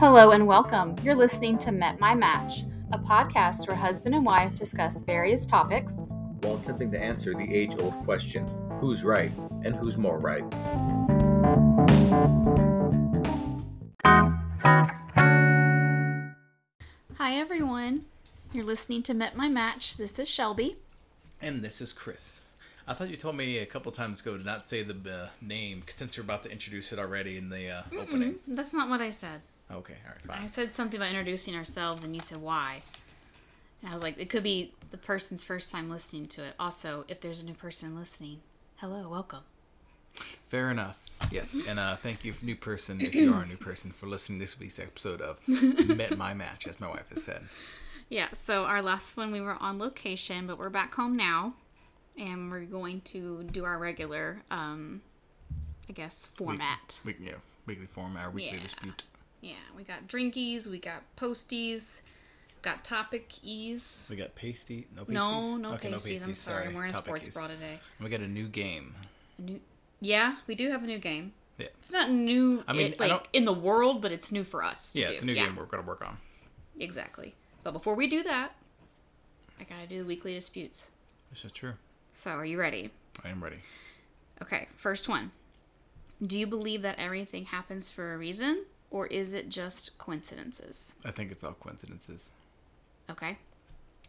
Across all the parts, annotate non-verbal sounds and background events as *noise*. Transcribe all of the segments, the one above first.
Hello and welcome. You're listening to Met My Match, a podcast where husband and wife discuss various topics while attempting to answer the age old question who's right and who's more right? Hi, everyone. You're listening to Met My Match. This is Shelby. And this is Chris. I thought you told me a couple times ago to not say the uh, name since you're about to introduce it already in the uh, opening. That's not what I said. Okay, all right, I said something about introducing ourselves, and you said why. And I was like, it could be the person's first time listening to it. Also, if there's a new person listening, hello, welcome. Fair enough. Yes, and uh, thank you, new person, if you are a new person, for listening to this week's episode of *laughs* Met My Match, as my wife has said. Yeah, so our last one we were on location, but we're back home now, and we're going to do our regular, um, I guess, format. Week, yeah, weekly format, our weekly Yeah. dispute. Yeah, we got drinkies, we got posties, got topic ease. We got pasty. No pasties? No, no Okay, pasties. I'm sorry, I'm wearing a sports bra today. And we got a new game. A new, yeah, we do have a new game. Yeah. It's not new, I mean, it, I like don't- in the world, but it's new for us. To Yeah, do. it's a new yeah, game we're going to work on. exactly. But before we do that, I gotta do the weekly disputes. This is true. So, are you ready? I am ready. Okay, first one. Do you believe that everything happens for a reason, or is it just coincidences? I think it's all coincidences. Okay.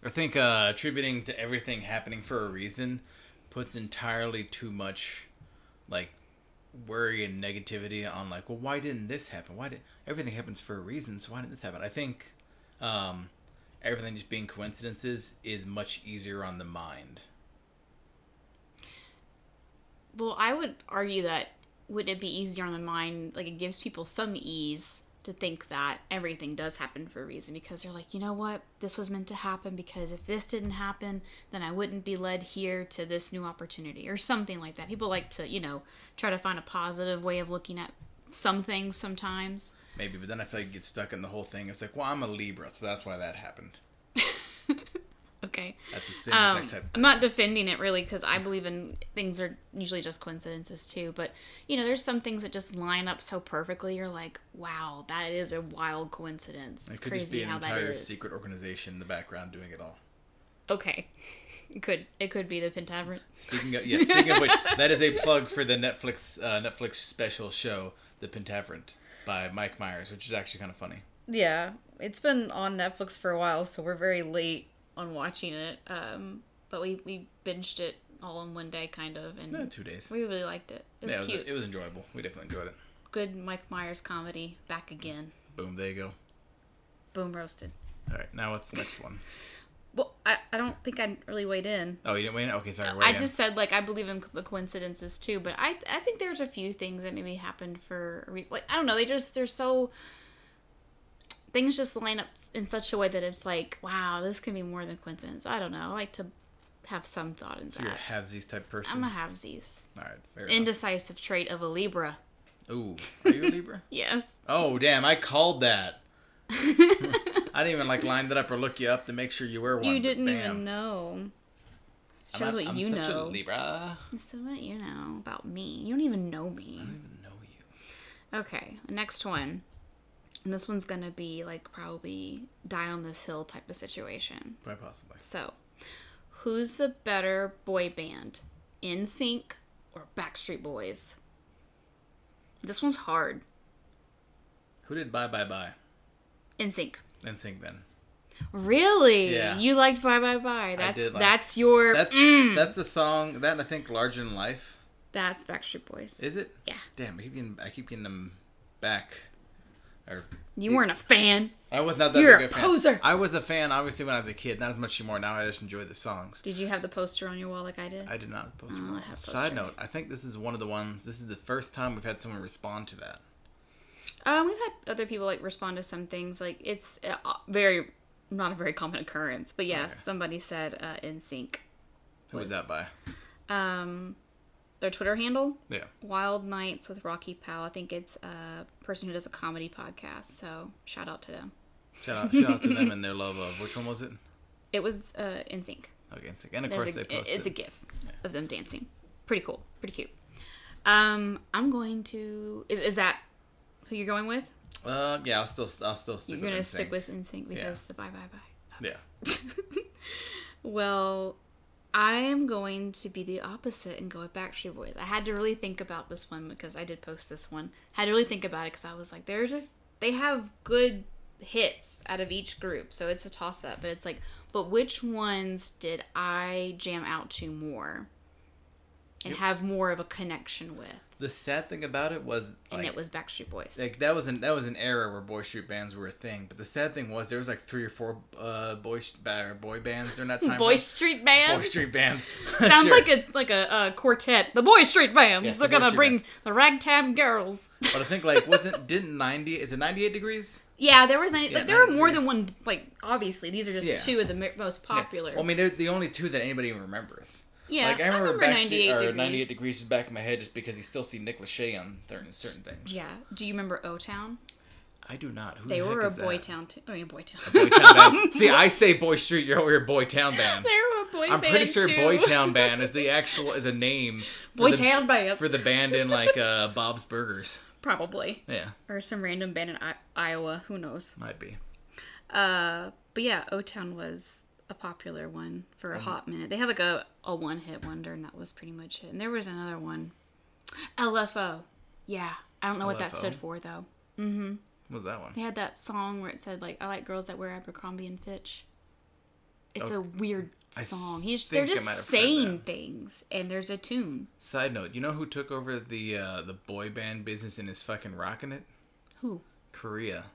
I think uh, attributing to everything happening for a reason puts entirely too much like worry and negativity on like, well, why didn't this happen? Why did everything happens for a reason? So why didn't this happen? I think um, everything just being coincidences is much easier on the mind. Well, I would argue that wouldn't it be easier on the mind? Like it gives people some ease to think that everything does happen for a reason because they're like, you know what, this was meant to happen because if this didn't happen, then I wouldn't be led here to this new opportunity or something like that. People like to, you know, try to find a positive way of looking at some things sometimes. Maybe, but then I feel like you get stuck in the whole thing. It's like, well, I'm a Libra, so that's why that happened. Okay. That's a same Um, exact type. I'm not defending it really because I believe in things are usually just coincidences too. But you know, there's some things that just line up so perfectly. You're like, wow, that is a wild coincidence. It's It could just be crazy an how entire is. secret organization in the background doing it all. Okay, *laughs* it could it could be the Pentaverate. Speaking of yeah, speaking of which, *laughs* that is a plug for the Netflix uh, Netflix special show, The Pentaverate, by Mike Myers, which is actually kind of funny. Yeah, it's been on Netflix for a while, so we're very late on watching it. Um, but we we binged it all in one day, kind of, and Eh, two days. we really liked it. It was yeah, it was, cute. it was enjoyable. We definitely enjoyed it. Good Mike Myers comedy back again. Boom, there you go. Boom roasted. All right, now what's the next one? Well, I, I don't think I really weighed in. Oh, you didn't weigh in? Okay, sorry. I wait, just said like I believe in the coincidences too, but I I think there's a few things that maybe happened for a reason. Like I don't know, they just they're so things just line up in such a way that it's like wow, this can be more than coincidence. I don't know. I like to have some thought in so you're that. a halvesies type person. I'm a halvesies. All right, fair enough. Indecisive trait of a Libra. Ooh, are you a Libra? *laughs* Yes. oh, damn! I called that. *laughs* I didn't even like line that up or look you up to make sure you were one. you didn't even know. I'm Shows what I'm you such know. A Libra. This is what you know about me. You don't even know me. I don't even know you. Okay, next one. And this one's gonna be like probably die on this hill type of situation. Quite possibly. So, who's the better boy band? NSYNC or Backstreet Boys? This one's hard. Who did Bye Bye Bye? NSYNC. And sing then. Really? Yeah. You liked Bye Bye Bye. That's did like- that's your That's mm. that's the song that I think Larger Than Life. that's Backstreet Boys. Is it? Yeah. Damn, I keep getting I keep getting them back. Or You weren't a fan. I was not that You're big a fan. poser. I was a fan obviously when I was a kid, not as much anymore. Now I just enjoy the songs. Did you have the poster on your wall like I did? I did not post. Oh, I have Side note: I think this is one of the ones. This is the first time we've had someone respond to that. Um, we've had other people like respond to some things. Like it's uh, very not a very common occurrence, but yes, Okay. somebody said uh, NSYNC. Who was that by? Um, their Twitter handle Yeah. Wild Nights with Rocky Powell. I think it's a person who does a comedy podcast. So shout out to them. Shout out, shout out to them and their love of which one was it? *laughs* It was uh, in sync. Okay, and and of There's course a, they posted. it's a gif of them dancing. Pretty cool. Pretty cute. Um, I'm going to. Is is that who you're going with? Uh, yeah, I'll still I'll still stick. You're with gonna NSYNC. stick with NSYNC because Yeah. the bye bye bye. Yeah. *laughs* Well, I am going to be the opposite and go with Backstreet Boys. I had to really think about this one because I did post this one. I had to really think about it because I was like, there's a they have good hits out of each group, so it's a toss up. But it's like, but which ones did I jam out to more and Yep. have more of a connection with? The sad thing about it was And it was Backstreet Boys. like that was an that was an era where boy street bands were a thing. But the sad thing was there was like three or four uh boy boy bands during that *laughs* time. Boy Street Band. boy street bands. *laughs* *laughs* Sounds Sure. like a like a, uh quartet. The Boy Street Bands. They're the gonna bring Bands. the ragtime girls. But I think like wasn't didn't ninety is it ninety eight degrees? Yeah, there was any, Yeah, there were 90 more than one. Like obviously, these are just Yeah. two of the most popular. Well, I mean, they're the only two that anybody even remembers. Yeah, like I I remember, remember Backstreet 98 or Degrees. 98 degrees is back in my head just because you still see Nick Lachey on certain certain things. yeah. Do you remember O Town? I do not. Who They the heck were a boy that? town. T- I mean, boy town. Boy Town band. *laughs* See, I say Boy Street, you're here Boy Town band. they were a boy I'm band pretty sure too. Boy Town *laughs* band is the actual is a name. for Boy the- Town band. for the band in like uh, Bob's Burgers. Probably Yeah, or some random band in I- Iowa. Who knows? might be. Uh, but yeah, O Town was a popular one for a Mm-hmm. hot minute. They had like a, a one hit wonder, and that was pretty much it. And there was another one, LFO. Yeah, I don't know what that stood for though. Mm-hmm. What was that one? They had that song where it said like, "I like girls that wear Abercrombie and Fitch." It's Okay. a weird song. He's they're just saying things, and there's a tune. Side note: You know who took over the uh, the boy band business and is fucking rocking it? Who? Korea.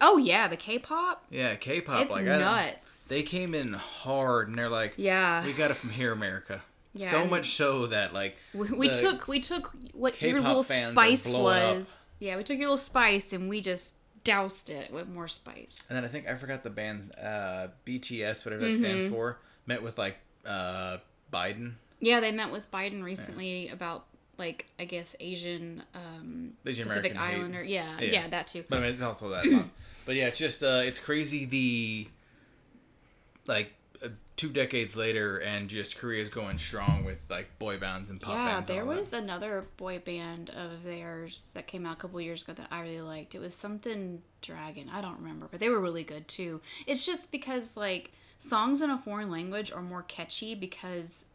Oh yeah, the K-pop. Yeah, K-pop. It's like nuts. They came in hard, and they're like, Yeah. we got it from here, America." Yeah, so much so that like We, we took we took what your K-pop little spice up. was. Yeah, we took your little spice and we just doused it with more spice. And then I think I forgot the band uh, BTS, whatever that stands Mm-hmm. for, met with like uh, Biden. Yeah, they met with Biden recently about like I guess Asian um Asian Pacific hate. Islander. Yeah, Yeah. yeah, that too. But I mean, it's also that. *clears throat* But yeah, it's just uh, it's crazy the like uh, two decades later, and just Korea's going strong with like boy bands and pop yeah, bands. and there all that. was another boy band of theirs that came out a couple years ago that I really liked. It was something Dragon. I don't remember, but they were really good too. It's just because like songs in a foreign language are more catchy because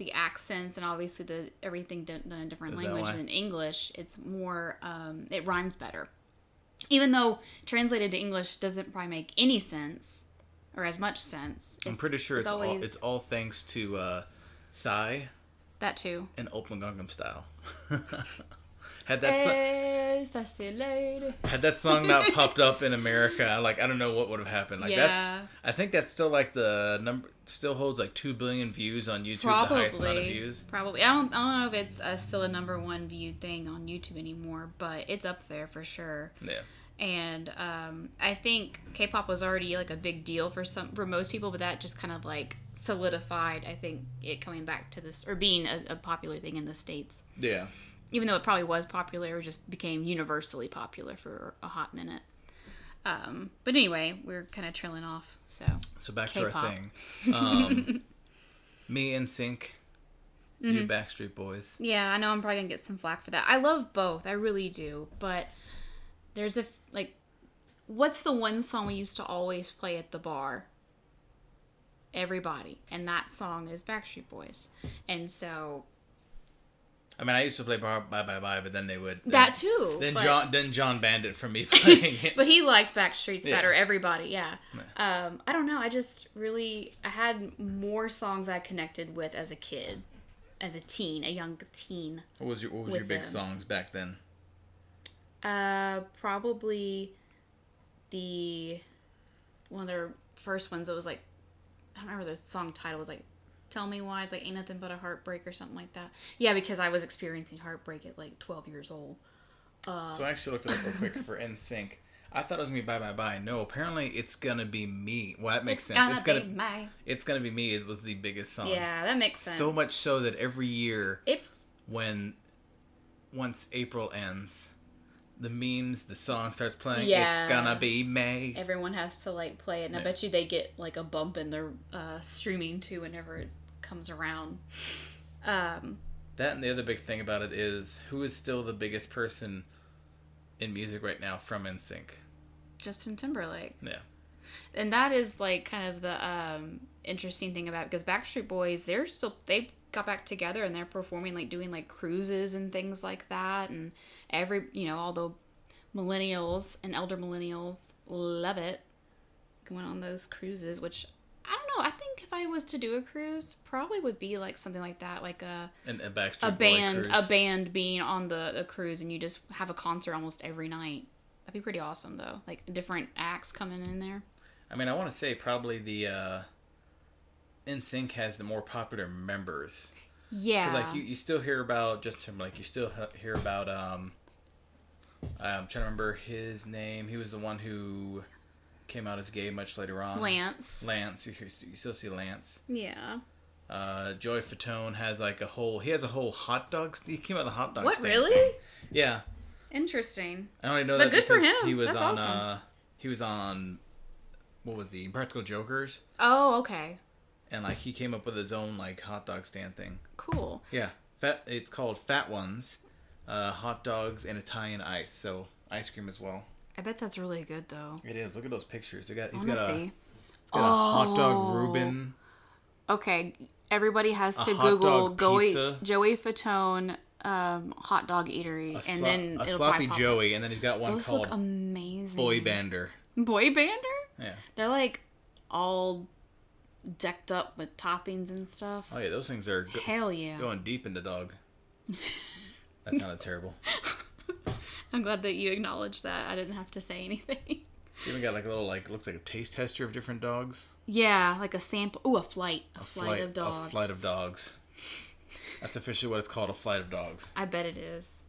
the accents and obviously the everything done in a different Is language than English. It's more um, it rhymes better. Even though translated to English doesn't probably make any sense or as much sense. I'm pretty sure it's, all it's all thanks to uh, Psy that too. and Open Gangnam Style. *laughs* had that so- sassy lady. had that song not popped up in America, like I don't know what would have happened. Like Yeah. that's I think that's still like the number still holds like two billion views on YouTube, the highest amount of Probably, views. probably. I don't, I don't know if it's uh, still a number one viewed thing on YouTube anymore, but it's up there for sure. Yeah. And um, I think K-pop was already like a big deal for some, for most people, but that just kind of like solidified. I think it coming back to this or being a, a popular thing in the states, Yeah. even though it probably was popular, it just became universally popular for a hot minute. Um, but anyway, we're kind of trailing off. So So back to our thing. *laughs* Um, me and Sync, Mm-hmm. you Backstreet Boys. Yeah, I know I'm probably gonna get some flack for that. I love both, I really do. But there's a like, what's the one song we used to always play at the bar? Everybody, and that song is Backstreet Boys, and so I mean, I used to play Bye Bye Bye Bye, but then they would then, that too. Then but, John then John banned it from me *laughs* playing it. but he liked Backstreets Yeah. better. Everybody, yeah. Um, I don't know. I just really I had more songs I connected with as a kid, as a teen, a young teen. what was your What was your big them. songs back then? Uh, probably the one of their first ones. It was like I don't remember the song title. It was like "Tell Me Why." It's like "Ain't Nothing But a Heartbreak" or something like that. Yeah, because I was experiencing heartbreak at like twelve years old. Uh, so I actually looked it up real quick for *laughs* NSYNC. I thought it was gonna be Bye Bye Bye. No, apparently it's gonna be me. Well, that makes sense. Gonna it's gonna be my it's gonna be me. It was the biggest song. yeah, that makes sense. So much so that every year It when once April ends, the memes, the song starts playing. Yeah. It's gonna be May. everyone has to like play it, and I bet you they get like a bump in their uh, streaming too whenever it comes around. Um, That and the other big thing about it is who is still the biggest person in music right now from NSYNC. Justin Timberlake. Yeah. and that is like kind of the um interesting thing about because Backstreet Boys they're still they got back together and they're performing like doing like cruises and things like that and every you know all the millennials and elder millennials love it going on those cruises which I don't know I think if I was to do a cruise probably would be like something like that like a And a a band a band being on the, the cruise and you just have a concert almost every night that'd be pretty awesome though like different acts coming in there I mean, I want to say probably the uh, NSYNC has the more popular members. Yeah. like you, you still hear about Justin Timberlake. You still hear about um. I'm trying to remember his name. He was the one who came out as gay much later on. Lance. Lance. You, you still see Lance. Yeah. Uh, Joey Fatone has like a whole. He has a whole hot dog. He came out with a hot dog. What stand really? thing. Yeah, Interesting. I don't even know But that good for him. He was That's on. awesome. Uh, he was on. What was he? Practical Jokers, Oh, okay. and like he came up with his own like hot dog stand thing. Cool. Yeah, fat. It's called Fat Ones, uh, hot dogs and Italian ice. So ice cream as well. I bet that's really good though. It is. Look at those pictures. He got. He's got a. He's got a hot dog Oh. Reuben. Okay, everybody has to Google Joey. Joey Fatone um, hot dog eatery, A, and slo- then a it'll sloppy pop up. Joey, and then he's got one Those called look amazing. Boy Bander. Boy bander. Yeah. They're like all decked up with toppings and stuff. Oh yeah, those things are go- Hell yeah! going deep into dog. *laughs* that sounded terrible. *laughs* *laughs* I'm glad that you acknowledged that. I didn't have to say anything. *laughs* It's even got like a little like looks like a taste tester of different dogs. yeah, like a sample. Ooh, a flight. A, flight, of dogs. A flight of dogs. That's officially what it's called, a flight of dogs. I bet it is.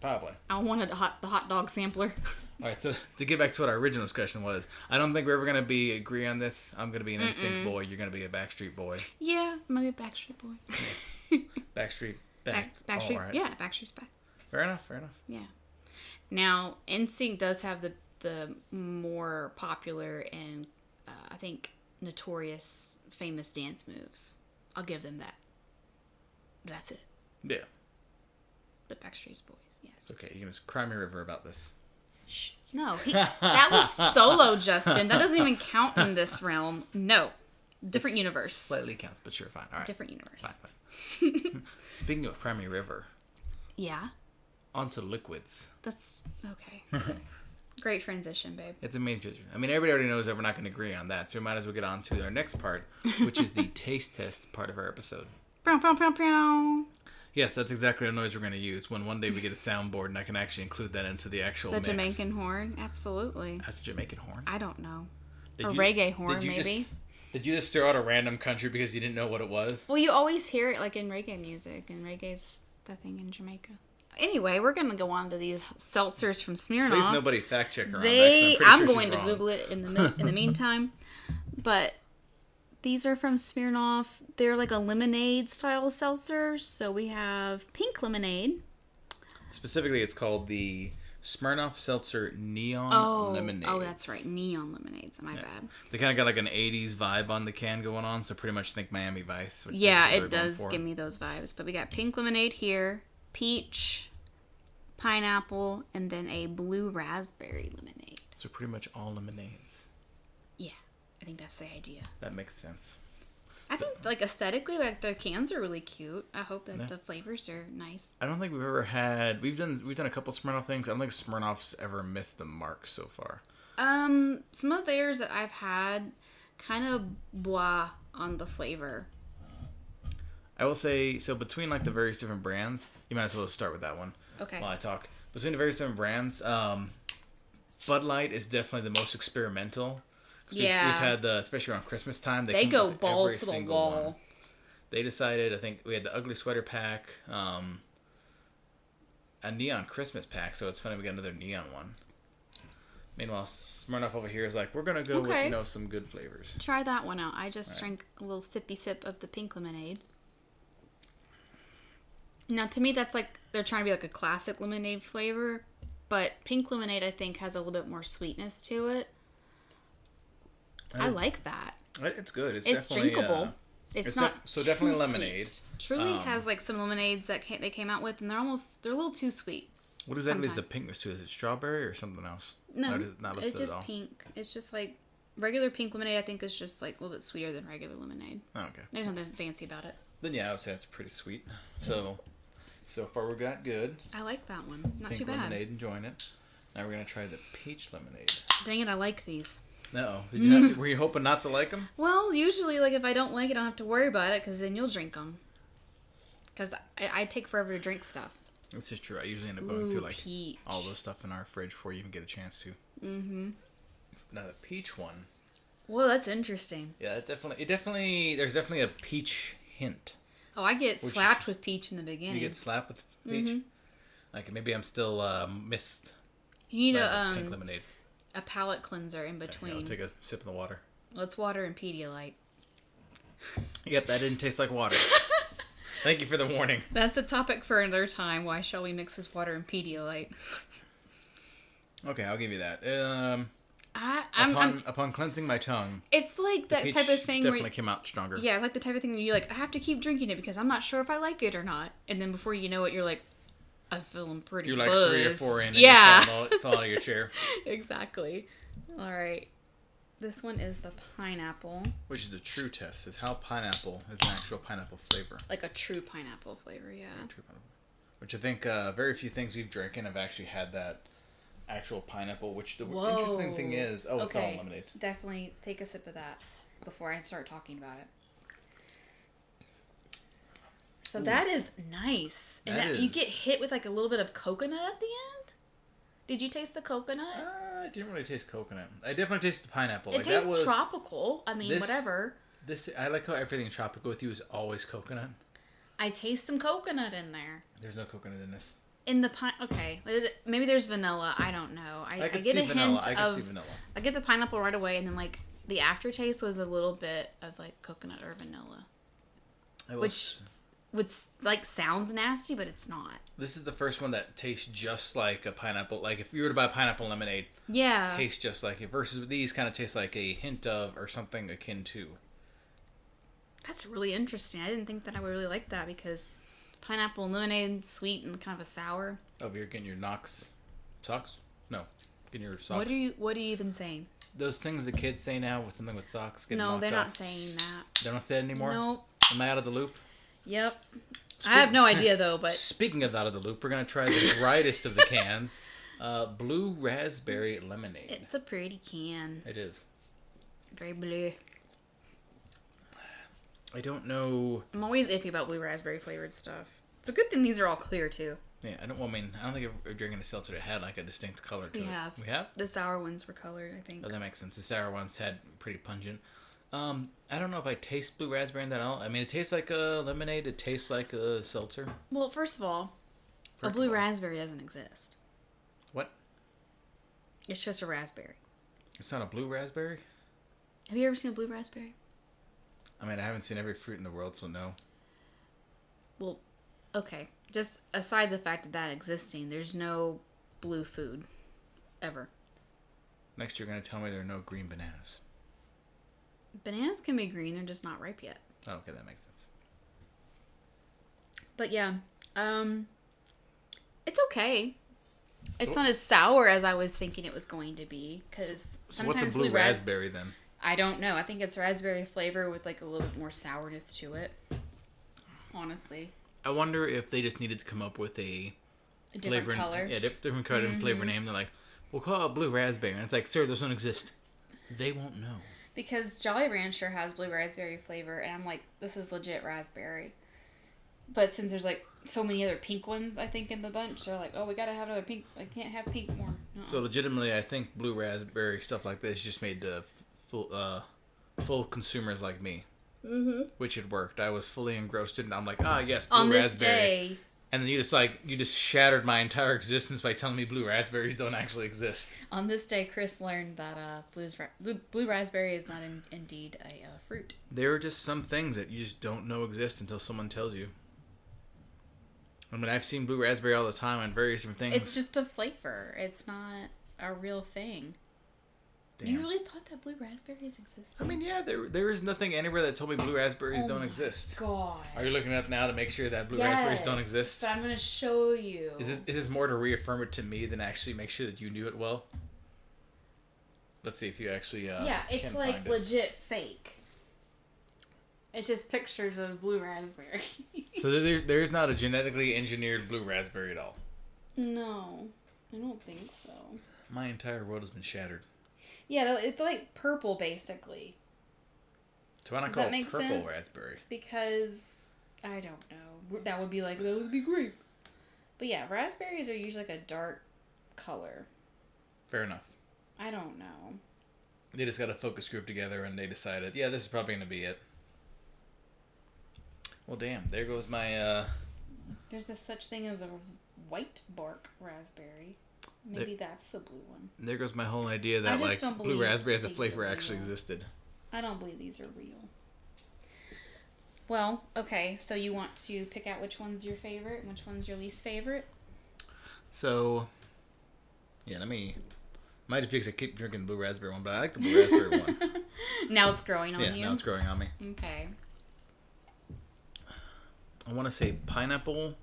Probably. I wanted a hot, the hot dog sampler. *laughs* All right, so to get back to what our original discussion was, I don't think we're ever gonna be agree on this. I'm gonna be an NSYNC boy. You're gonna be a Backstreet boy. yeah, maybe a Backstreet Boy. Backstreet back. Back, Backstreet. Oh, right. Yeah, Backstreet's back. Fair enough. Fair enough. Yeah. Now, Instinct does have the the more popular and uh, I think notorious famous dance moves. I'll give them that. That's it. Yeah. But Backstreet's Boys, yes. Okay. You can just cry me river about this. Shh. No, he, that was solo, Justin. That doesn't even count in this realm. No, different It's universe. Slightly counts, but sure, fine. All right. Different universe. Fine, fine. *laughs* Speaking of cry me river, Yeah, onto liquids. that's okay. *laughs* Great transition, babe. It's a main transition. I mean, everybody already knows that we're not going to agree on that, so we might as well get on to our next part, which is the *laughs* taste test part of our episode. Bow, bow, bow, bow. Yes, that's exactly the noise we're going to use when one day we get a soundboard and I can actually include that into the actual The mix. Jamaican horn, absolutely. That's a Jamaican horn. I don't know. Did a you- reggae horn, did you maybe. Just, did you just throw out a random country because you didn't know what it was? Well, you always hear it like in reggae music, and reggae's the thing in Jamaica. Anyway, we're gonna go on to these seltzers from Smirnoff. Please, nobody fact check her on they, that. 'cause I'm sure going to wrong. Google it in the in the *laughs* meantime. But these are from Smirnoff. They're like a lemonade style seltzer. So we have pink lemonade. Specifically, it's called the Smirnoff Seltzer Neon Oh, Lemonade. oh, that's right, neon lemonades. My bad. They kind of got like an 80s vibe on the can going on, so pretty much think Miami Vice. Which Yeah, it does give me those vibes. But we got pink lemonade here, peach, pineapple, and then a blue raspberry lemonade. So pretty much all lemonades. Yeah, I think that's the idea. That makes sense. I think like aesthetically, like the cans are really cute. I hope that the flavors are nice. I don't think we've ever had. We've done we've done a couple Smirnoff things. I don't think Smirnoff's ever missed the mark so far. Um, some of theirs that I've had kind of blah on the flavor. I will say so between like the various different brands. You might as well start with that one Okay. while I talk. Between the various different brands, um, Bud Light is definitely the most experimental. 'Cause we've- Yeah. we've, had the especially around Christmas time. They come go balls to the wall. one. They decided. I think we had the ugly sweater pack, um, a neon Christmas pack. So it's funny we got another neon one. Meanwhile, Smirnoff over here is like, we're gonna go with you know some good flavors. Try that one out. I just drank a little sippy sip of the pink lemonade. Now, to me, that's like they're trying to be like a classic lemonade flavor, but pink lemonade I think has a little bit more sweetness to it. I is- like that. It's good. It's, It's definitely, drinkable. uh, it's, it's not def- so definitely lemonade. sweet. Truly Um, has like some lemonades that came, they came out with, and they're almost they're a little too sweet. What exactly is the pinkness to? Is it strawberry or something else? No, Not, not it's just at all. pink. It's just like regular pink lemonade. I think is just like a little bit sweeter than regular lemonade. Oh, okay. There's nothing fancy about it. Then yeah, I would say that's pretty sweet. So, so far we've got good. I like that one. Not Pink too bad. lemonade, enjoying it. Now we're gonna try the peach lemonade. Dang it, I like these. No, did you not, were you hoping not to like them? *laughs* Well, usually, like if I don't like it, I don't have to worry about it because then you'll drink them. Because I, I take forever to drink stuff. This is true. I usually end up going Ooh, through like peach. all the stuff in our fridge before you even get a chance to. Mm-hmm. Now the peach one, Whoa, that's interesting. yeah, it definitely, it definitely, there's definitely a peach hint. Oh, I get Which- slapped with peach in the beginning. You get slapped with peach. Mhm. Like maybe I'm still uh, missed You need a the pink um lemonade. a palate cleanser in between. I'll take a sip of the water. Let's water and Pedialyte. Yep, that didn't taste like water. *laughs* Thank you for the warning. That's a topic for another time. Why shall we mix this water and Pedialyte? Okay, I'll give you that. Um, I, I'm, upon I'm. upon cleansing my tongue, It's like that type of thing definitely where. came out stronger. Yeah, like the type of thing where you like. I have to keep drinking it because I'm not sure if I like it or not. And then before you know it, you're like, I'm feeling pretty. You're like three or four in, and Yeah, you fall, fall out of your *laughs* chair, exactly. All right, this one is the pineapple, which is the true test: is how pineapple is an actual pineapple flavor. like a true pineapple flavor. Yeah. True pineapple. Which I think uh, very few things we've drinking have actually had that actual pineapple. Which the interesting thing is, oh, it's all lemonade. Definitely take a sip of that before I start talking about it. So that is nice. And That that, you get hit with like a little bit of coconut at the end. Did you taste the coconut? Uh, I didn't really taste coconut. I definitely tasted the pineapple. it like tastes that was tropical. I mean, this- whatever. this. I like how everything tropical with you is always coconut. I taste some coconut in there. There's no coconut in this. In the pine, okay, maybe there's vanilla. I don't know. I, I I, get see a vanilla. hint I of. see vanilla. I get the pineapple right away, and then like the aftertaste was a little bit of like coconut or vanilla. Which which like sounds nasty, but it's not. this is the first one that tastes just like a pineapple. Like if you were to buy pineapple lemonade, Yeah, tastes just like it. Versus these kind of taste like a hint of or something akin to. that's really interesting. I didn't think that I would really like that because pineapple lemonade, sweet and kind of a sour. Oh, you're getting your Knox socks? No, getting your socks. What are you? What are you even saying? Those things the kids say now with something with socks. Getting no, they're not off. saying that. They don't say it anymore. Nope. Am I out of the loop? Yep. I have no idea though, but *laughs* Speaking of out of the loop, we're gonna try the *laughs* brightest of the cans, uh, blue raspberry lemonade. it's a pretty can. It is. Very blue. I don't know. I'm always iffy about blue raspberry flavored stuff. It's a good thing these are all clear too. Yeah, I don't. Well, I mean, I don't think we're drinking a seltzer that had like a distinct color to We it. have. We have. The sour ones were colored, I think. Oh, that makes sense. The sour ones had pretty pungent. Um, I don't know if I taste blue raspberry in that at all. I mean, it tastes like a lemonade. It tastes like a seltzer. Well, first of all, a blue all. raspberry doesn't exist. What? It's just a raspberry. It's not a blue raspberry. Have you ever seen a blue raspberry? I mean, I haven't seen every fruit in the world, so no. Well, okay. Just aside the fact of that existing, there's no blue food ever. Next, you're gonna tell me there are no green bananas. Bananas can be green, they're just not ripe yet. Oh, okay, that makes sense. But yeah, um it's okay. It's So- not as sour as I was thinking it was going to be cuz So what's sometimes a blue blue ras- raspberry then? I don't know. I think it's raspberry flavor with like a little bit more sourness to it. Honestly, I wonder if they just needed to come up with a a different flavor, color. yeah, different color and flavor mm-hmm. name. They're like, we'll call it blue raspberry, and it's like, sir, those don't exist. They won't know. because Jolly Rancher has blue raspberry flavor, and I'm like, this is legit raspberry. But since there's like so many other pink ones, I think in the bunch, they're like, oh, we gotta have another pink. I can't have pink more. Uh-uh. So legitimately, I think blue raspberry stuff like this is just made to full uh, full consumers like me, mm-hmm. which it worked. I was fully engrossed in. I'm like, ah, yes, blue on this raspberry. day, And then you just like you just shattered my entire existence by telling me blue raspberries don't actually exist. on this day, Chris learned that uh, blues ra- blue, blue raspberry is not in, indeed a uh, fruit. There are just some things that you just don't know exist until someone tells you. I mean, I've seen blue raspberry all the time on various different things. It's just a flavor. It's not a real thing. You really thought that blue raspberries existed? I mean, yeah, there there is nothing anywhere that told me blue raspberries Oh don't exist. God. Are you looking up now to make sure that blue raspberries don't Yes, exist? But I'm gonna show you. Is this is this more to reaffirm it to me than actually make sure that you knew it well? Let's see if you actually. Uh, yeah, it's like find it. legit fake. It's just pictures of blue raspberry. *laughs* So there's there's not a genetically engineered blue raspberry at all. no, I don't think so. My entire world has been shattered. Yeah, it's like purple basically So why not Does call that it purple sense? raspberry? because I don't know. That would be like that would be grape. But yeah, raspberries are usually like a dark color. Fair enough. I don't know. They just got a focus group together and they decided, yeah, this is probably gonna be it. Well, damn, there goes my. uh There's a such thing as a white bark raspberry. Maybe that's the blue one. There goes my whole idea that like blue raspberry as a flavor actually existed. I don't believe these are real. Well, okay, so you want to pick out which one's your favorite and which one's your least favorite? So, yeah, let me. Might just because I keep drinking blue raspberry one, but I like the blue raspberry one. *laughs* now it's growing on Yeah, you. now it's growing on me. Okay. I want to say pineapple,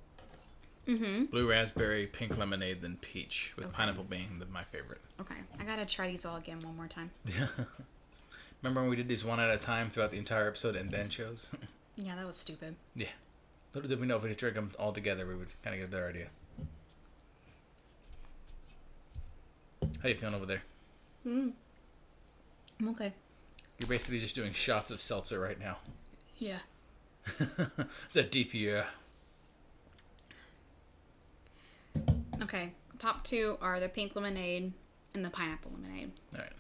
Mm-hmm. blue raspberry, pink lemonade, then peach, with Okay. pineapple being the, my favorite. Okay. I gotta try these all again one more time. Yeah. *laughs* Remember when we did these one at a time throughout the entire episode and then chose? *laughs* Yeah, that was stupid. Yeah. Little did we know if we drink them all together, we would kind of get a better idea. How you feeling over there? Mm. I'm okay. You're basically just doing shots of seltzer right now. Yeah. *laughs* it's a deep year. Okay. Top two are the pink lemonade and the pineapple lemonade. All right.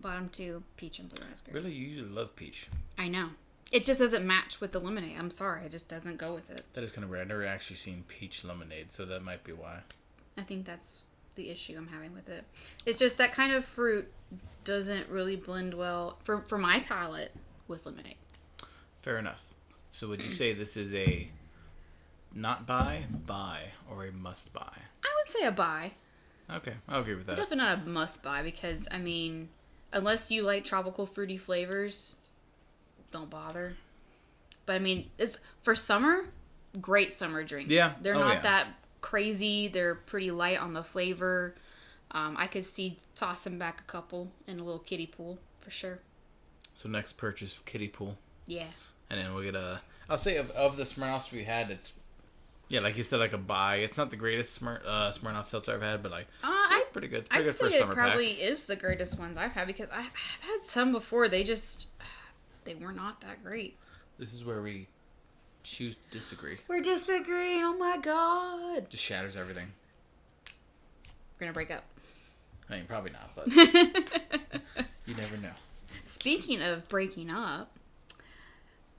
Bottom two, peach and blue raspberry. Really, you usually love peach. I know. It just doesn't match with the lemonade. I'm sorry. It just doesn't go with it. That is kind of weird. I've never actually seen peach lemonade, so that might be why. I think that's the issue I'm having with it. It's just that kind of fruit doesn't really blend well for for my palate with lemonade. Fair enough. So would you say this is a not buy, buy, or a must buy? I would say a buy. Okay, I'll agree with that. Definitely not a must buy because I mean, unless you like tropical fruity flavors, don't bother. But I mean, it's for summer, great summer drinks. Yeah. they're Oh, not yeah. that crazy. They're pretty light on the flavor. Um, I could see tossing back a couple in a little kiddie pool for sure. So next purchase, kiddie pool, Yeah. and then we'll get a. I'll say of, of the Smirnoffs we had, it's yeah, like you said, like a buy. It's not the greatest Smir- uh, Smirnoff seltzer I've had, but like Uh, I pretty good. Pretty I'd good say for it summer probably pack. is the greatest ones I've had because I, I've had some before. They just they were not that great. This is where we choose to disagree. We're disagreeing. Oh my god. Just shatters everything. We're gonna break up. I mean, probably not, but *laughs* you never know. Speaking of breaking up,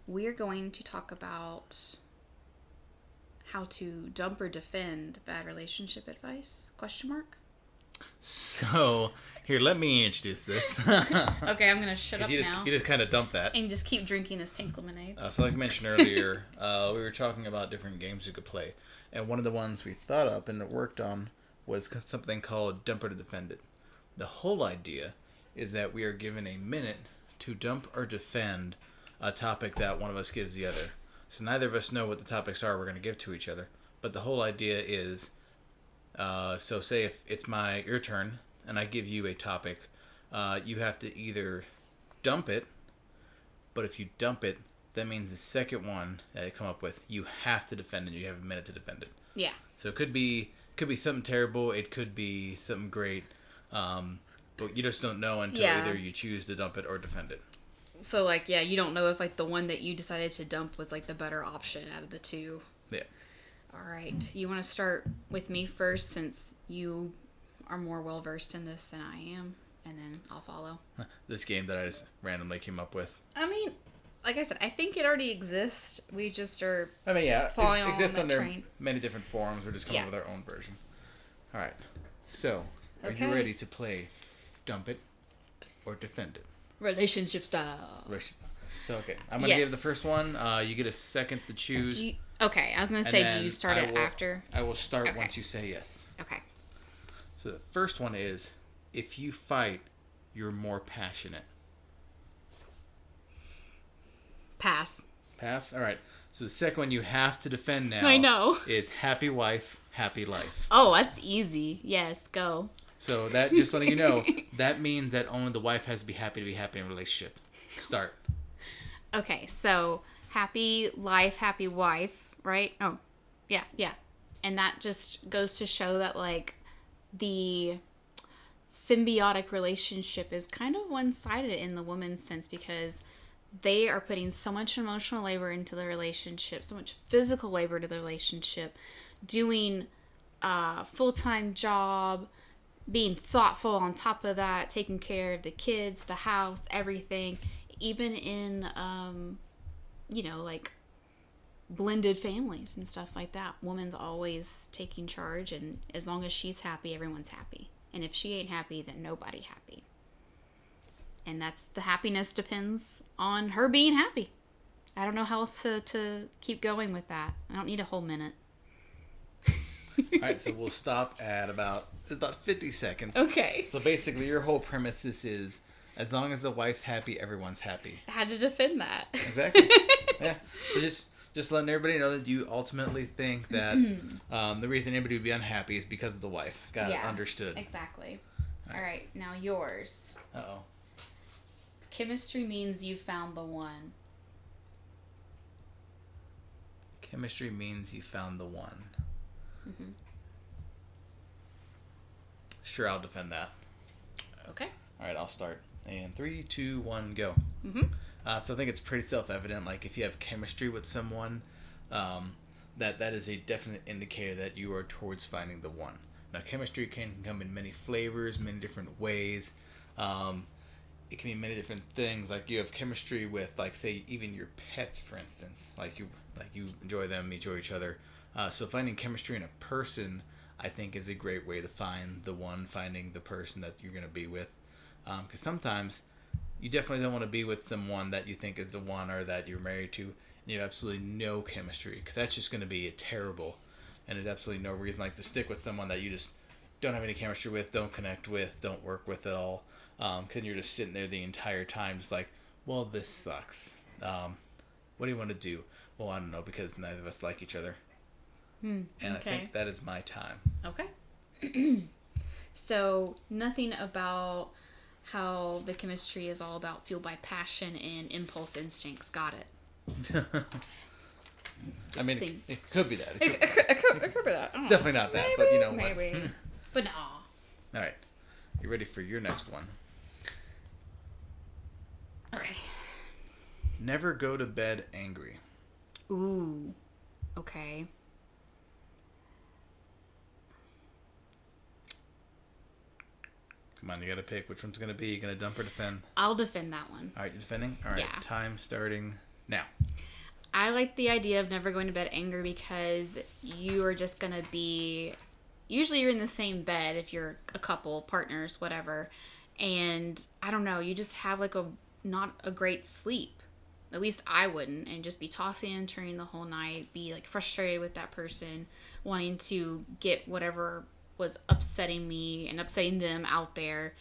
we're going to talk about how to dump or defend bad relationship advice? Question mark. So here, let me introduce this. *laughs* Okay, I'm gonna shut up you just now you just kind of dump that. and just keep drinking this pink lemonade. Uh, so, like I mentioned earlier, *laughs* uh, we were talking about different games you could play, and one of the ones we thought up and worked on was something called Dump or Defend It. The whole idea is that we are given a minute to dump or defend a topic that one of us gives the other. So neither of us know what the topics are we're going to give to each other, but the whole idea is, uh, so say if it's my your turn and I give you a topic, uh, you have to either dump it but if you dump it, that means the second one that you come up with, you have to defend it. You have a minute to defend it. Yeah. So it could be could be something terrible. It could be something great. Um, but you just don't know until Yeah. either you choose to dump it or defend it. So like yeah, you don't know if like the one that you decided to dump was like the better option out of the two. Yeah. All right. You want to start with me first since you are more well versed in this than I am, and then I'll follow. This game that I just randomly came up with. I mean, like I said, I think it already exists. We just are I mean, yeah, Following it on exists that under train. many different forms. We're just coming Yeah. up with our own version. All right. So, are Okay. you ready to play dump it or defend it? Relationship style. So okay, I'm gonna Yes. give the first one. Uh, you get a second to choose. Do you, okay, I was gonna And say, do then you start I it will- after? I will start Okay. once you say yes. Okay. So the first one is if you fight you're more passionate? Pass. Pass. All right. So the second one you have to defend now. I know. Is happy wife, happy life. Oh, that's easy. Yes, go. So that just letting you know, that means that only the wife has to be happy to be happy in a relationship. Start. Okay, so happy life, happy wife, right? Oh, yeah, yeah. And that just goes to show that, like, the symbiotic relationship is kind of one sided in the woman's sense because they are putting so much emotional labor into the relationship, so much physical labor to the relationship, doing a full time job, being thoughtful on top of that, taking care of the kids, the house, everything, even in, um, you know, like blended families and stuff like that. Woman's always taking charge, and as long as she's happy, everyone's happy. And if she ain't happy, then nobody happy. And that's the happiness depends on her being happy. I don't know how else to, to keep going with that. I don't need a whole minute. All right, so we'll stop at about about 50 seconds. Okay. So basically, your whole premise is as long as the wife's happy, everyone's happy. I had to defend that. Exactly. *laughs* yeah. So just just letting everybody know that you ultimately think that *clears throat* um, the reason anybody would be unhappy is because of the wife. Got it. Understood. Exactly. All right, now yours. Uh oh. Chemistry means you found the one. Chemistry means you found the one. Mm-hmm. Sure, I'll defend that. Okay. All right, I'll start. And three, two, one, go. Mm-hmm. Uh, so I think it's pretty self-evident. Like if you have chemistry with someone, um, that that is a definite indicator that you are towards finding the one. Now, chemistry can come in many flavors, many different ways. Um, it can be many different things. Like you have chemistry with, like, say, even your pets, for instance. Like you, like you enjoy them, enjoy each other. Uh, so finding chemistry in a person, I think, is a great way to find the one, finding the person that you're gonna be with. Because sometimes you definitely don't want to be with someone that you think is the one or that you're married to, and you have absolutely no chemistry. Because that's just gonna be terrible, and there's absolutely no reason like to stick with someone that you just don't have any chemistry with, don't connect with, don't work with at all. Because you're just sitting there the entire time, just like, well, this sucks. Um, what do you want to do? Well, I don't know because neither of us like each other. Hmm. And I think that is my time. Okay. *clears throat* so nothing about how the chemistry is all about fueled by passion and impulse instincts. Got it. *laughs* I mean, it, it could be that. It could, it, could- it could, could be that. I definitely not that, but you know what? maybe. *laughs* but no. All right. You ready for your next one? Okay. Never go to bed angry. Ooh. Okay. Come on, you got to pick which one's going to be. You going to dump or defend? I'll defend that one. All right, you're defending? All right, Yeah. time starting now. I like the idea of never going to bed angry because you are just going to be. Usually you're in the same bed if you're a couple, partners, whatever. And I don't know, you just have like a not a great sleep. At least I wouldn't. And just be tossing and turning the whole night, be like frustrated with that person, wanting to get whatever was upsetting me and upsetting them out there.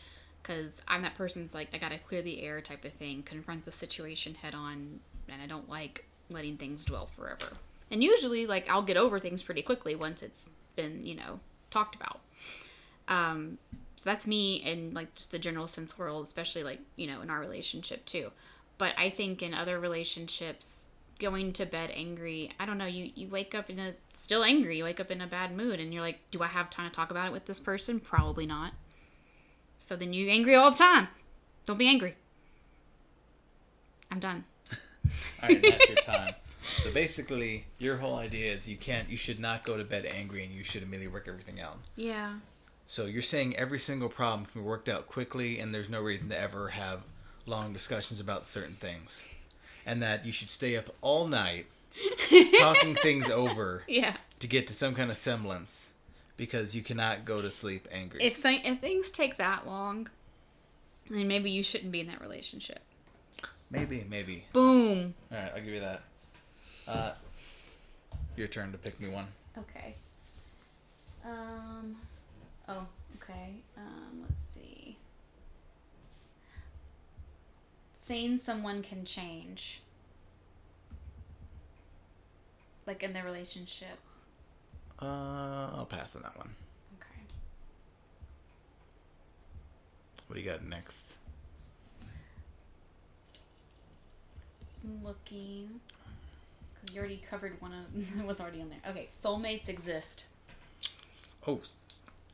Because I'm that person's like, I gotta clear the air type of thing, confront the situation head on, and I don't like letting things dwell forever. And usually, like, I'll get over things pretty quickly once it's been, you know, talked about. Um, so that's me in like just the general sense world, especially like, you know, in our relationship too. But I think in other relationships, going to bed angry, I don't know, you, you wake up in a still angry, you wake up in a bad mood and you're like, Do I have time to talk about it with this person? Probably not. So then you angry all the time. Don't be angry. I'm done. *laughs* All right, that's your *laughs* time. So basically, your whole idea is you can't, you should not go to bed angry, and you should immediately work everything out. Yeah. So you're saying every single problem can be worked out quickly, and there's no reason to ever have long discussions about certain things, and that you should stay up all night *laughs* talking things over Yeah. to get to some kind of semblance, because you cannot go to sleep angry. If so, if things take that long, then maybe you shouldn't be in that relationship. maybe, maybe. Boom. All right, I'll give you that. Uh, your turn to pick me one. Okay. Um. Oh. Okay. Um. Let's see. Saying someone can change, like in their relationship. Uh, I'll pass on that one. Okay. What do you got next? I'm looking. Because you already covered one of *laughs* what's already on there. Okay, soulmates exist. Oh,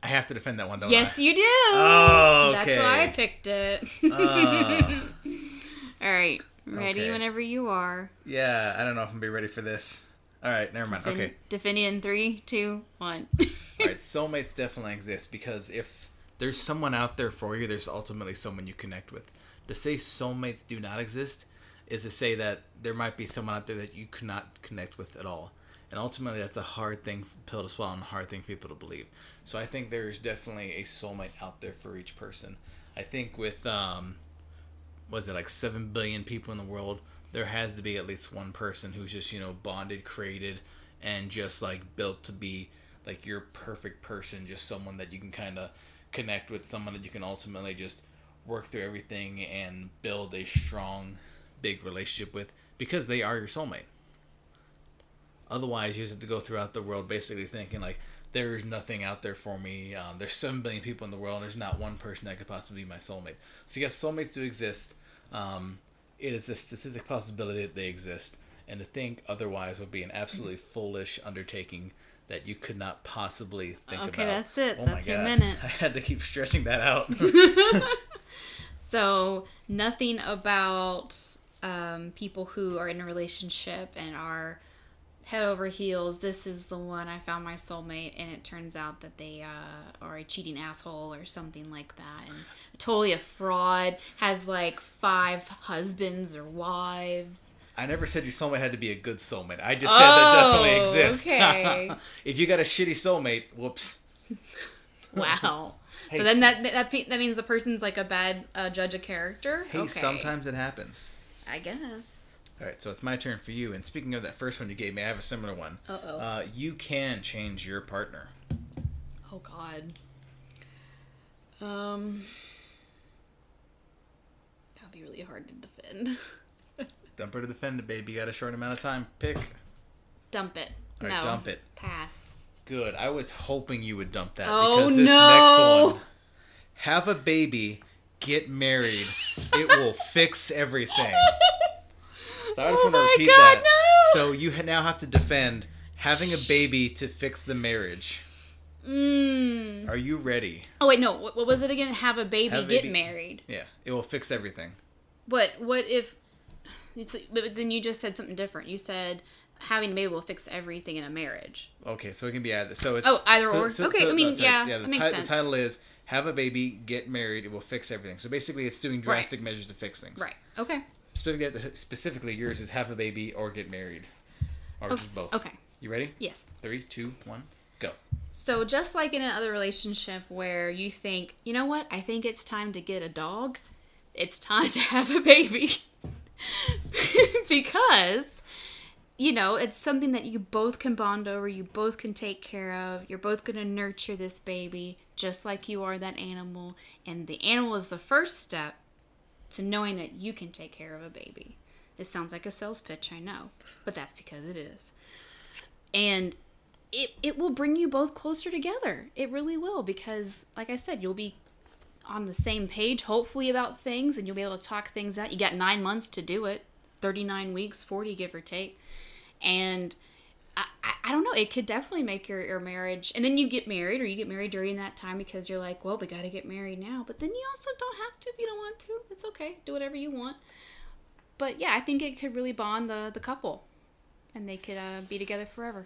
I have to defend that one, don't yes, I? you do. Oh, okay. That's why I picked it. Oh. *laughs* All right, ready Okay. whenever you are. yeah, I don't know if I'm gonna be ready for this. All right, never mind. Defin- Okay. In three, two, one. *laughs* All right, soulmates definitely exist because if there's someone out there for you, there's ultimately someone you connect with. To say soulmates do not exist is to say that there might be someone out there that you cannot connect with at all. And ultimately, that's a hard thing for pill to swallow and a hard thing for people to believe. So I think there's definitely a soulmate out there for each person. I think with, um, was it like 7 billion people in the world, there has to be at least one person who's just, you know, bonded, created, and just like built to be like your perfect person, just someone that you can kind of connect with, someone that you can ultimately just work through everything and build a strong, big relationship with because they are your soulmate. Otherwise, you just have to go throughout the world basically thinking like there's nothing out there for me. Um, there's seven billion people in the world, and there's not one person that could possibly be my soulmate. So yes, soulmates do exist. Um, it is a statistic possibility that they exist, and to think otherwise would be an absolutely foolish undertaking that you could not possibly think Okay, about. Okay, that's it. Oh That's your God. minute. *laughs* I had to keep stretching that out. *laughs* *laughs* So nothing about um, people who are in a relationship and are head over heels. This is the one I found my soulmate, and it turns out that they uh, are a cheating asshole or something like that, and totally a fraud. Has like five husbands or wives. I never said your soulmate had to be a good soulmate. I just said that definitely Oh, exists. okay. *laughs* if you got a shitty soulmate, whoops. *laughs* Wow. *laughs* Hey, so then that that that means the person's like a bad uh, judge of character. Hey, okay. sometimes it happens. I guess. All right, so it's my turn for you. And speaking of that first one you gave me, I have a similar one. Uh-oh. Uh, you can change your partner. Oh God. Um. That'd be really hard to defend. *laughs* Dump her to defend it, baby. You got a short amount of time. Pick. dump it. All no. dump it. Pass. Good. I was hoping you would dump that Oh, because this no. next one, have a baby, get married. it will fix everything. *laughs* *laughs* So I just Oh want to my repeat God, that. no. So you now have to defend having a baby to fix the marriage. Mm. Are you ready? Oh wait, no. What, what was it again? Have a baby, Have a get married. Yeah, it will fix everything. But what if? it's- But then you just said something different. You said having a baby will fix everything in a marriage. Okay, so it can be either. So it's Oh, either so- or. so- Okay, so- I mean, no, sorry. yeah, the, ti- sense. the title is "Have a Baby, Get Married. It will fix everything." So basically, it's doing drastic measures to fix things. Right. Okay. Specifically, specifically, yours is have a baby or get married, or Oh, just both. Okay. You ready? Yes. Three, two, one, go. So just like in another relationship where you think, you know what, I think it's time to get a dog, it's time to have a baby. *laughs* because you know, it's something that you both can bond over, you both can take care of. You're both going to nurture this baby just like you are that animal, and the animal is the first step to knowing that you can take care of a baby. This sounds like a sales pitch, I know, but that's because it is. And it, it will bring you both closer together. It really will because like I said, you'll be on the same page hopefully about things and you'll be able to talk things out. You got 9 months to do it. 39 weeks, 40 give or take. And I, I, don't know, it could definitely make your, your marriage and then you get married or you get married during that time because you're like, well, we got to get married now. But then you also don't have to if you don't want to. It's okay. Do whatever you want. But yeah, I think it could really bond the, the couple and they could uh, be together forever.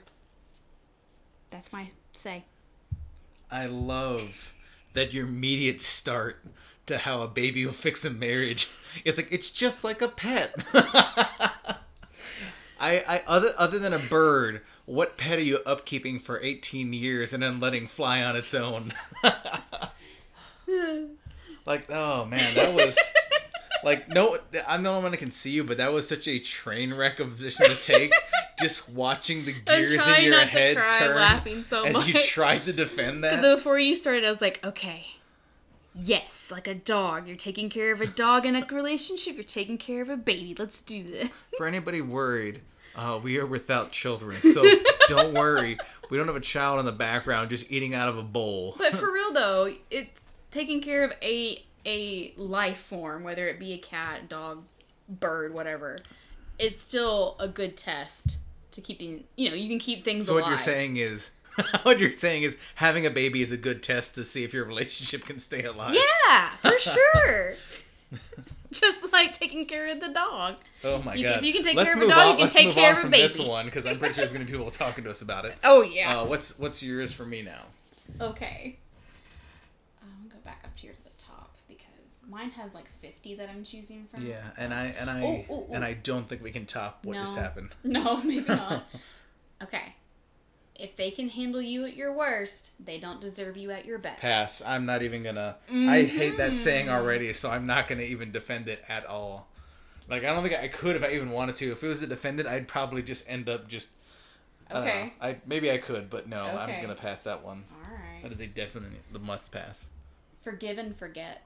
That's my say. I love that your immediate start to how a baby will fix a marriage. It's like it's just like a pet. *laughs* I, I other other than a bird, what pet are you upkeeping for 18 years and then letting fly on its own? *laughs* like, oh man, that was like no I'm the only one that can see you, but that was such a train wreck of position to take. *laughs* just watching the gears in your not head to cry turn laughing so as much. you tried to defend that. Because before you started, I was like, okay, Yes, like a dog. You're taking care of a dog in a relationship. You're taking care of a baby. Let's do this. For anybody worried, uh, we are without children, *laughs* so don't worry. We don't have a child in the background just eating out of a bowl. But for *laughs* real though, it's taking care of a a life form, whether it be a cat, dog, bird, whatever. It's still a good test to keeping. You know, you can keep things. So what you're saying is, *laughs* what you're saying is, having a baby is a good test to see if your relationship can stay alive. Yeah, for *laughs* sure. Just like taking care of the dog. Oh my You- god. if you can take Let's care of a dog, on- you can let's take care of a from This baby. one, because I'm pretty sure there's gonna be people talking to us about it. *laughs* Oh yeah. Uh, what's what's yours for me now? Okay. I'm gonna go back up here to the top because mine has like 50 that I'm choosing from. Yeah, so- and I and I Oh, oh, oh. and I don't think we can top what just happened. No, maybe not. okay. If they can handle you at your worst, they don't deserve you at your best. Pass. I'm not even gonna. I hate that Mm-hmm. saying already, so I'm not gonna even defend it at all. Like I don't think I could if I even wanted to. If it was to defend it, I'd probably just end up just. I Okay. know. I maybe I could, but no, I'm gonna pass that one. All right. That is a definite the must pass. Forgive and forget.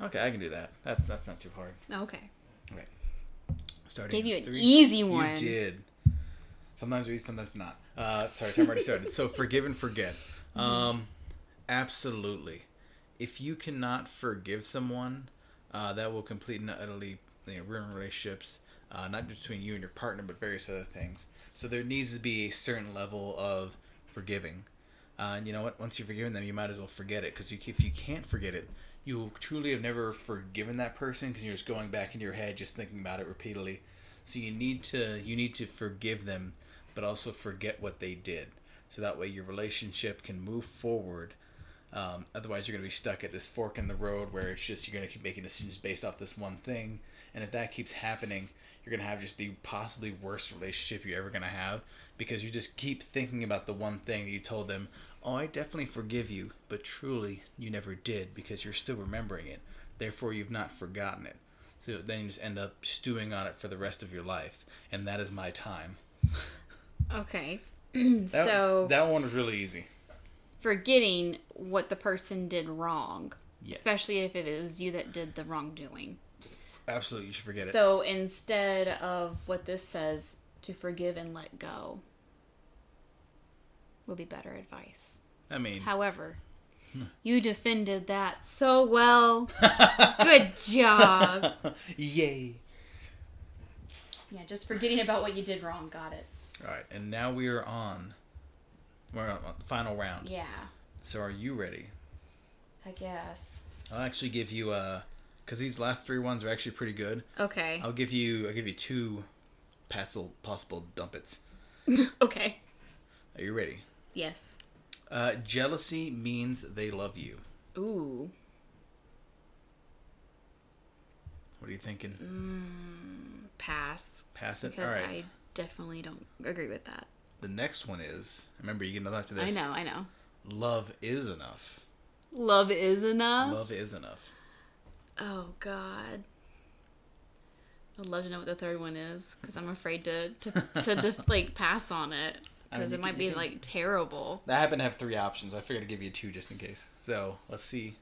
Okay, I can do that. That's that's not too hard. Okay. Okay. Starting Gave you an three. easy one. You did. Sometimes we, sometimes not. Uh, sorry, time already started. So forgive and forget. Um, absolutely. If you cannot forgive someone, uh, that will completely and utterly you know, ruin relationships. Uh, not just between you and your partner, but various other things. So there needs to be a certain level of forgiving. Uh, and you know what? Once you've forgiven them, you might as well forget it. Because if you can't forget it, you truly have never forgiven that person because you're just going back into your head, just thinking about it repeatedly. So you need to you need to forgive them, but also forget what they did. So that way your relationship can move forward. Um, otherwise, you're going to be stuck at this fork in the road where it's just you're going to keep making decisions based off this one thing. And if that keeps happening, you're going to have just the possibly worst relationship you're ever going to have because you just keep thinking about the one thing that you told them, Oh, I definitely forgive you, but truly you never did because you're still remembering it. Therefore, you've not forgotten it. So then you just end up stewing on it for the rest of your life. And that is my time. Okay. *clears throat* That, so that one was really easy. forgetting what the person did wrong, Yes. especially if it was you that did the wrongdoing. Absolutely, you should forget it. So instead of what this says, to forgive and let go, will be better advice. I mean, However, *laughs* you defended that so well. Good job. *laughs* yay! Yeah, just forgetting about what you did wrong. Got it. All right, and now we are on. We're on the final round. Yeah, So, are you ready? I guess. I'll actually give you a, because these last three ones are actually pretty good. Okay. I'll give you. I'll give you two possible possible dumpets. *laughs* okay. Are you ready? Yes. Uh, jealousy means they love you. Ooh. What are you thinking? Pass. Pass it. All right. I definitely don't agree with that. The next one is. Remember, you can after I this. I know. I know. Love is enough. Love is enough. Love is enough. Oh God. I'd love to know what the third one is because I'm afraid to to to *laughs* def- like pass on it I mean, because it might can- be can- like terrible. I happen to have three options. I figured to give you two just in case. So let's see.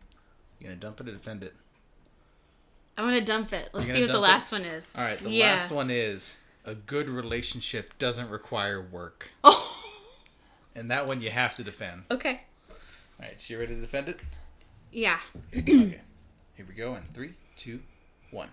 You gonna dump it or defend it? I'm gonna dump it. Let's see what the dump it? last one is. All right. The yeah. last one is a good relationship doesn't require work, *laughs* Oh. and that one you have to defend. Okay. All right. So you ready to defend it? Yeah. okay. Here we go. In three, two, one.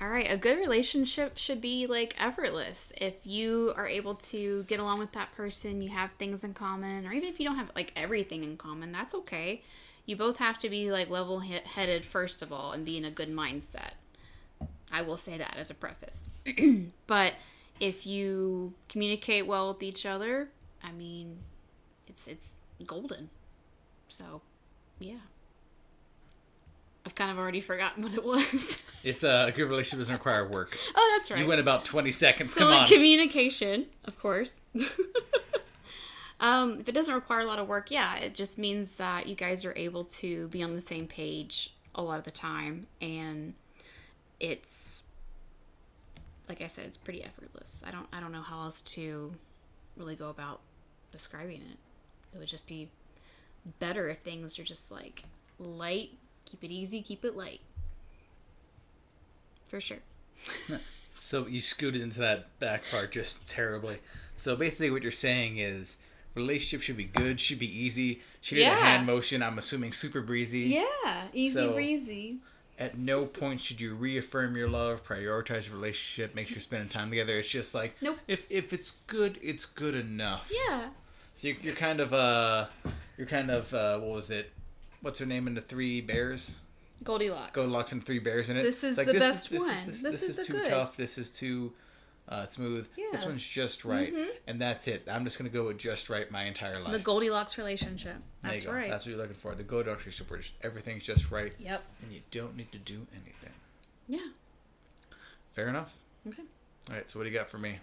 All right, a good relationship should be like effortless. If you are able to get along with that person, you have things in common, or even if you don't have like everything in common, that's okay. You both have to be like level headed, first of all, and be in a good mindset. I will say that as a preface. *clears throat* but if you communicate well with each other, I mean, it's it's golden. So, yeah. I've kind of already forgotten *laughs* what it was. It's uh, a good relationship doesn't require work. oh, that's right. You went about twenty seconds. So Come like on. communication, of course. *laughs* um, if it doesn't require a lot of work, yeah, it just means that you guys are able to be on the same page a lot of the time, and it's like I said, it's pretty effortless. I don't, I don't know how else to really go about describing it. It would just be better if things are just like light. Keep it easy. Keep it light. For sure. *laughs* So you scooted into that back part just terribly. So basically, what you're saying is relationship should be good, should be easy. She did a hand motion. I'm assuming super breezy. Yeah, easy So- breezy. At no point should you reaffirm your love, prioritize your relationship, make sure you're spending time together. It's just like Nope. if if it's good, it's good enough. Yeah. So you're, you're kind of uh, you're kind of uh, what was it? What's her name in the Three Bears? Goldilocks. Goldilocks and Three Bears in it. This is It's the this best this one. this, This this is is, too good. tough. This is too uh, smooth. This Yeah. Mm-hmm. one's just right, and that's it. I'm just gonna go with just right my entire life. The Goldilocks relationship. That's right. That's what you're looking for. The Goldilocks relationship where everything's just right, Yep. and you don't need to do anything. Yeah. Fair enough. Okay. All right. So what do you got for me?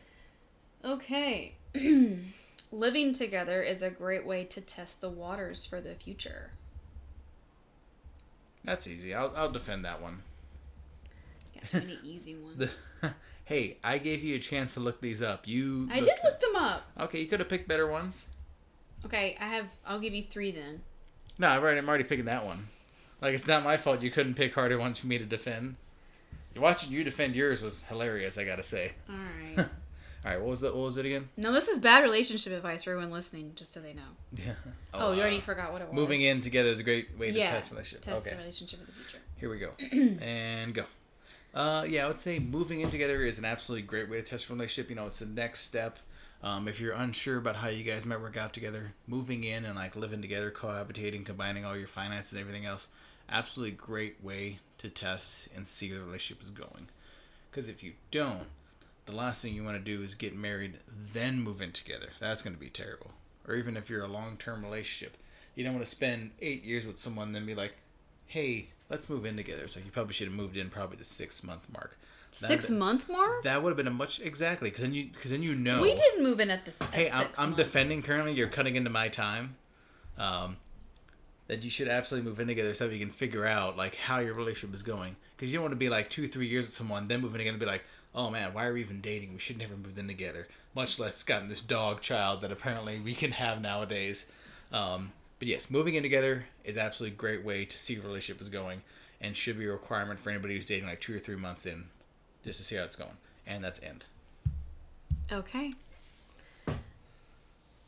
Okay. *clears throat* Living together is a great way to test the waters for the future. That's easy. I'll I'll defend that one. Got too many easy *laughs* ones. The, hey, I gave you a chance to look these up. You. I did look them up. Okay, you could have picked better ones. Okay, I have. I'll give you three then. No, I'm already, I'm already picking that one. Like it's not my fault you couldn't pick harder ones for me to defend. Watching you defend yours was hilarious. I gotta say. All right. *laughs* All right, what was that? What was it again? no, this is bad relationship advice for everyone listening, just so they know. Yeah. Oh, you already uh, forgot what it was. Moving in together is a great way to Yeah, test relationship. Test okay, the relationship of the future. here we go, *clears throat* and go. Uh, yeah, I would say moving in together is an absolutely great way to test relationship. You know, it's the next step. Um, if you're unsure about how you guys might work out together, moving in and like living together, cohabitating, combining all your finances and everything else, absolutely great way to test and see where the relationship is going. Because if you don't, the last thing you want to do is get married, then move in together. That's going to be terrible. Or even if you're a long term relationship, you don't want to spend eight years with someone, then be like, hey, let's move in together. So you probably should have moved in probably the six month mark. That- Six month mark? That would have been a much exactly because then you because then you know. We didn't move in at the. At Hey, I'm, I'm defending currently. You're cutting into my time. Um, that you should absolutely move in together so you can figure out like how your relationship is going. Because you don't want to be like two, three years with someone, then moving together and be like, oh man, why are we even dating? We should never move in together. Much less gotten this dog child that apparently we can have nowadays. Um, but yes, moving in together is absolutely a great way to see your relationship is going, and should be a requirement for anybody who's dating like two or three months in, just to see how it's going. And that's end. Okay.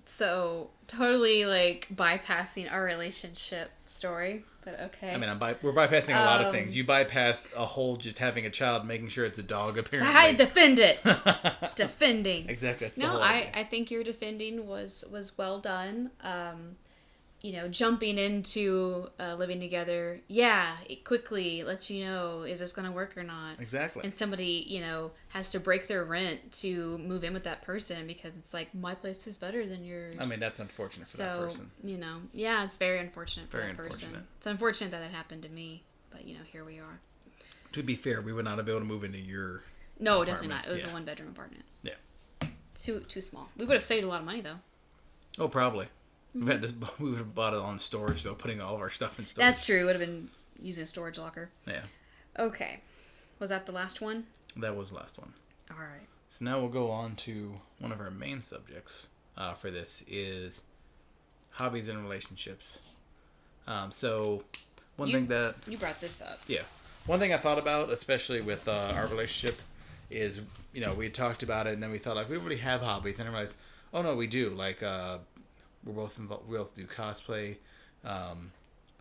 So totally like bypassing our relationship story, but okay. I mean, I'm by, we're bypassing a lot of Um, things. You bypassed a whole just having a child, making sure it's a dog. so Apparently, to defend it? *laughs* Defending. exactly. That's the No, I, idea. I think your defending was was well done. Um, you know, jumping into uh, living together, yeah, it quickly lets you know is this going to work or not. exactly. And somebody, you know, has to break their rent to move in with that person because it's like my place is better than yours. I mean, that's unfortunate for that person. you know, yeah, it's very unfortunate for Very that person. unfortunate. It's unfortunate that it happened to me, but you know, here we are. To be fair, we would not have been able to move into your. No, definitely not. It was yeah. a one bedroom apartment. Yeah. Too too small. We would have saved a lot of money though. Oh, probably. We've had to, we would have bought it on storage, though, putting all of our stuff in storage. That's true. It would have been using a storage locker. Yeah, Okay. Was that the last one? that was the last one. All right. So now we'll go on to one of our main subjects uh, for this is hobbies and relationships. Um, so one You- thing that You brought this up. Yeah. One thing I thought about, especially with uh, our relationship, is you know we had talked about it, and then we thought like we already have hobbies, and I realized, oh no, we do. Like uh, we're both involved. We both do cosplay. Um,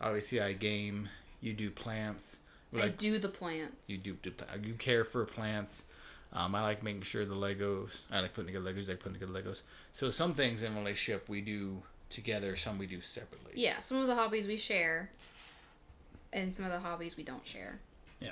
obviously, I game. You do plants. We I like do the plants. you do, do you care for plants. Um, I like making sure the Legos. I like putting together Legos. I like putting together Legos. So some things in relationship we do together. Some we do separately. Yeah, some of the hobbies we share, and some of the hobbies we don't share. Yeah.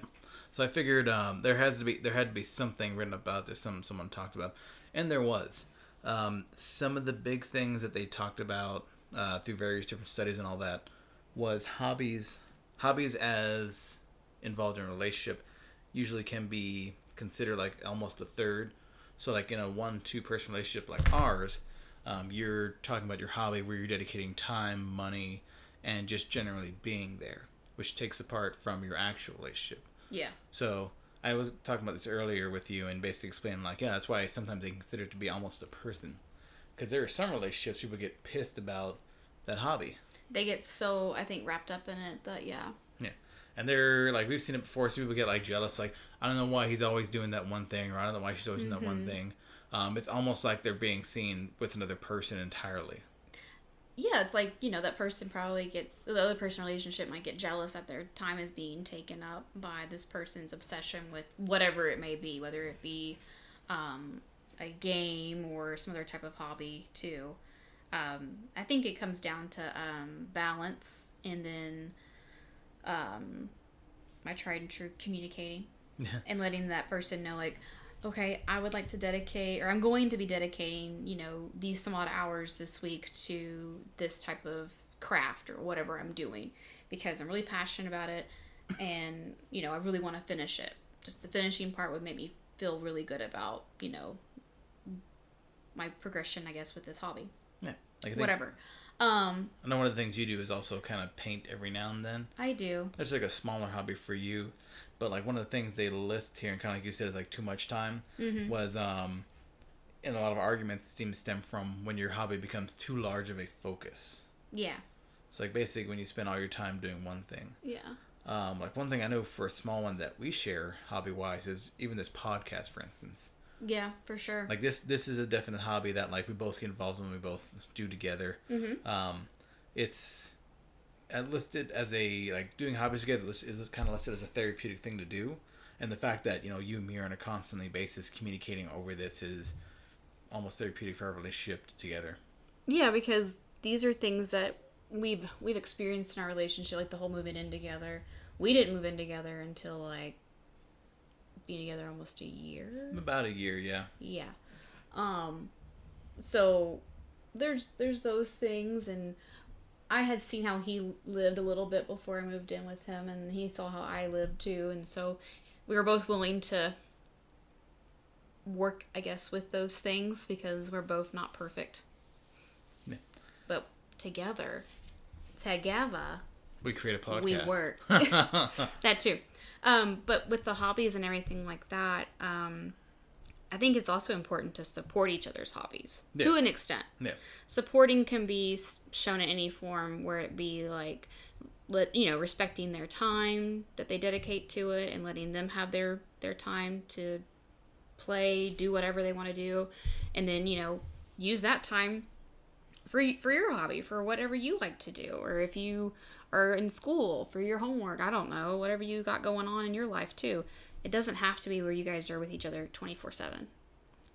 So I figured um, there has to be there had to be something written about this. Some someone talked about, and there was. Um, some of the big things that they talked about uh, through various different studies and all that was hobbies. Hobbies as involved in a relationship usually can be considered like almost a third. So like in a one two person relationship like ours, um, you're talking about your hobby where you're dedicating time, money, and just generally being there, which takes apart from your actual relationship. Yeah. So I was talking about this earlier with you and basically explaining like, yeah, that's why sometimes they consider it to be almost a person, because there are some relationships people get pissed about that hobby. they get so I think wrapped up in it that yeah. Yeah. And they're like we've seen it before. So people get like jealous, like I don't know why he's always doing that one thing, or I don't know why she's always doing that one thing. Um, it's almost like they're being seen with another person entirely. Yeah, it's like, you know, that person probably gets the other person relationship might get jealous that their time is being taken up by this person's obsession with whatever it may be, whether it be um, a game or some other type of hobby too. Um, I think it comes down to um, balance and then um, my tried and true communicating and letting that person know like okay i would like to dedicate or i'm going to be dedicating you know these some odd hours this week to this type of craft or whatever i'm doing because i'm really passionate about it and you know i really want to finish it just the finishing part would make me feel really good about you know my progression i guess with this hobby Yeah. Like whatever um I know one of the things you do is also kind of paint every now and then. i do It's like a smaller hobby for you, but like one of the things they list here, and kind of like you said, is like too much time. Mm-hmm. Was um, in a lot of arguments seem to stem from when your hobby becomes too large of a focus. yeah So like basically when you spend all your time doing one thing. yeah Um, like one thing I know for a small one that we share hobby wise is even this podcast, for instance. yeah for sure Like this, this is a definite hobby that like we both get involved in. We both do together. mm-hmm. Um, it's listed as a like doing hobbies together list- is kind of listed as a therapeutic thing to do, and the fact that you know you and me are on a constantly basis communicating over this is almost therapeutic for our relationship together. Yeah, because these are things that we've we've experienced in our relationship, like the whole moving in together. We didn't move in together until like being together almost a year. About a year, yeah. Yeah. Um so there's there's those things and I had seen how he lived a little bit before I moved in with him and he saw how I lived too and so we were both willing to work I guess with those things because we're both not perfect. Yeah. But together together We create a podcast. we work. *laughs* *laughs* that too. Um, but with the hobbies and everything like that, um, I think it's also important to support each other's hobbies to an extent. yeah. Supporting can be shown in any form, where it be like, let you know, respecting their time that they dedicate to it, and letting them have their their time to play, do whatever they want to do, and then you know, use that time for for your hobby, for whatever you like to do, or if you are in school for your homework, I don't know, whatever you got going on in your life too. It doesn't have to be where you guys are with each other 24/7.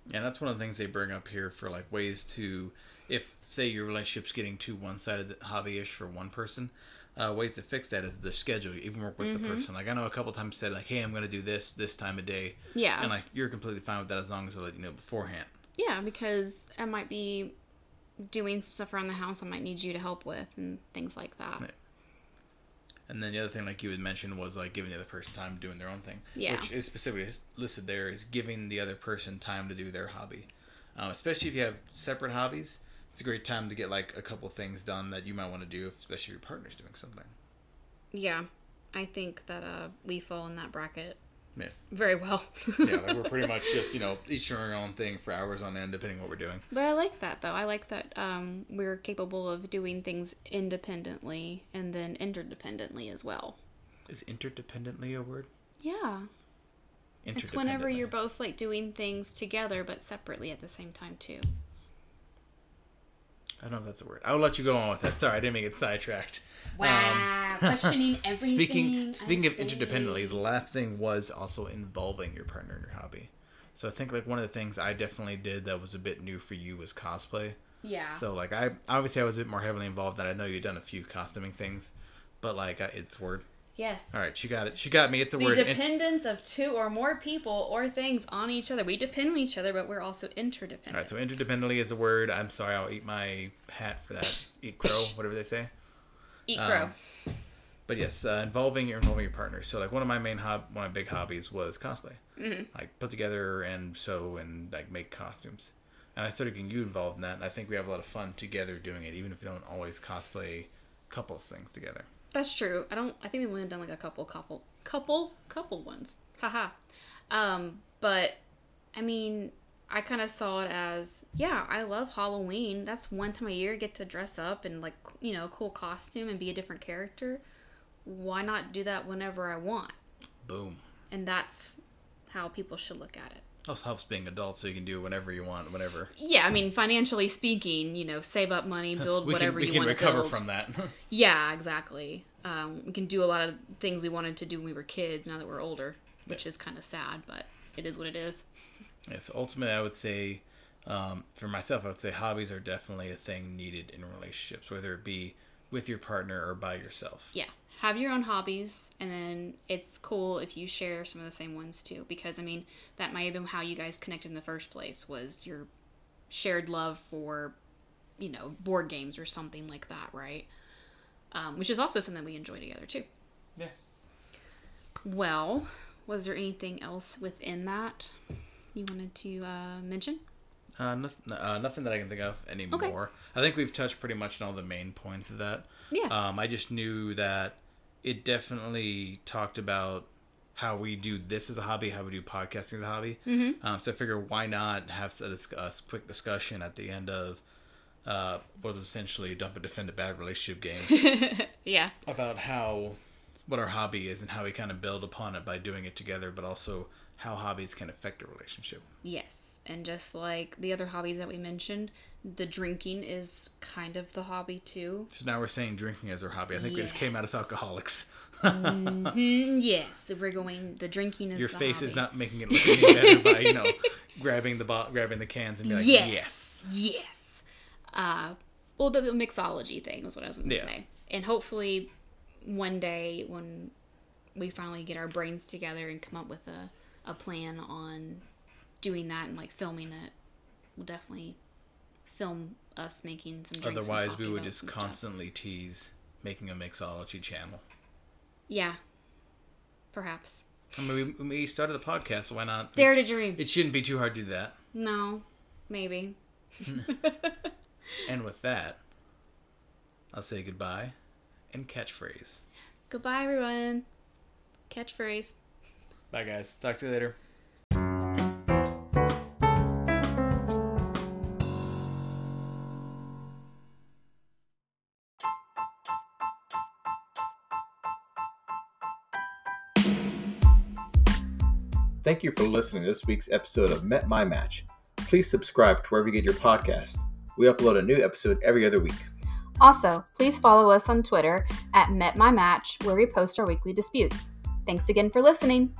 Yeah, that's one of the things they bring up here for like ways to, if say your relationship's getting too one-sided hobby-ish for one person, uh, ways to fix that is the schedule. You even work with Mm-hmm. the person. Like I know a couple times said like, hey, I'm gonna do this this time of day, Yeah. and like you're completely fine with that as long as I let you know beforehand. Yeah, because I might be doing some stuff around the house I might need you to help with and things like that. And then the other thing, like you had mentioned, was like giving the other person time doing their own thing. Yeah. Which is specifically listed there is giving the other person time to do their hobby. Um, especially if you have separate hobbies, it's a great time to get like a couple things done that you might want to do, especially if your partner's doing something. Yeah. I think that uh we fall in that bracket Yeah. very well. *laughs* Yeah, like we're pretty much just, you know, each doing our own thing for hours on end, depending on what we're doing. But I like that though. I like that um, we're capable of doing things independently and then interdependently as well. Is interdependently a word? Yeah. It's whenever you're both like doing things together but separately at the same time too. I don't know if that's a word. I'll let you go on with that. Sorry, I didn't make it sidetracked. Wow, *laughs* questioning everything. Um, Speaking I speaking of say. interdependently, the last thing was also involving your partner in your hobby. So I think like one of the things I definitely did that was a bit new for you was cosplay. Yeah. So like I obviously I was a bit more heavily involved. That I know you've done a few costuming things, but like I, it's word. Yes. All right, she got it. She got me. It's a The word. Int- dependence of two or more people or things on each other. We depend on each other, but we're also interdependent. All right, so interdependently is a word. I'm sorry, I'll eat my hat for that. Eat crow, *laughs* whatever they say. Eat crow. Um, But yes, uh, involving your involving your partner. So like one of my main hob, one of my big hobbies was cosplay. Mm-hmm. Like put together and sew and like make costumes. And I started getting you involved in that. And I think we have a lot of fun together doing it, even if we don't always cosplay couples things together. That's true. I don't. I think we've only done like a couple, couple, couple, couple ones. Haha. Um, but I mean, I kind of saw it as, yeah, I love Halloween. That's one time a year I get to dress up and like, you know, a cool costume and be a different character. Why not do that whenever I want? Boom. And that's how people should look at it. Also helps being adult so you can do whatever you want, whenever. Yeah, I mean, financially speaking, you know, save up money, *laughs* build whatever can, you can want to recover build. from that. *laughs* Yeah, exactly. Um, we can do a lot of things we wanted to do when we were kids now that we're older, which is kind of sad, but it is what it is. yes, ultimately, I would say, um, for myself, I would say hobbies are definitely a thing needed in relationships, whether it be with your partner or by yourself. Yeah, have your own hobbies, and then it's cool if you share some of the same ones too, because I mean, that might have been how you guys connected in the first place was your shared love for, you know, board games or something like that, right? Um, which is also something we enjoy together too. Yeah. Well, was there anything else within that you wanted to uh, mention? Uh, nothing, uh, nothing that I can think of anymore. Okay. I think we've touched pretty much on all the main points of that. Yeah. Um, I just knew that it definitely talked about how we do this as a hobby, how we do podcasting as a hobby. Mm-hmm. Um, so I figure why not have a, dis- a quick discussion at the end of uh, what was essentially dump and defend a bad relationship game *laughs* yeah. about how what our hobby is and how we kind of build upon it by doing it together, but also how hobbies can affect a relationship. Yes. And just like the other hobbies that we mentioned, the drinking is kind of the hobby too. So now we're saying drinking as our hobby. I think we just came out as alcoholics. Mm, yes. We're going, the drinking is Your face is not making it look any better by you know *laughs* grabbing the bo- grabbing the cans and be like, yes. yes. Yes. Uh, well, the, the mixology thing was what I was going to Yeah. say. And hopefully one day when we finally get our brains together and come up with a, a plan on doing that and like filming it, we'll definitely film us making some drinks. Otherwise, we would just some stuff. constantly tease making a mixology channel. Yeah. Perhaps. I mean, we, we started the podcast, so why not? Dare to dream. It shouldn't be too hard to do that. no. Maybe. *laughs* And with that, I'll say goodbye and catchphrase. Goodbye, everyone. Catchphrase. Bye, guys. Talk to you later. Thank you for listening to this week's episode of Met My Match. Please subscribe to wherever you get your podcast. We upload a new episode every other week. Also, please follow us on Twitter at MetMyMatch, where we post our weekly disputes. Thanks again for listening.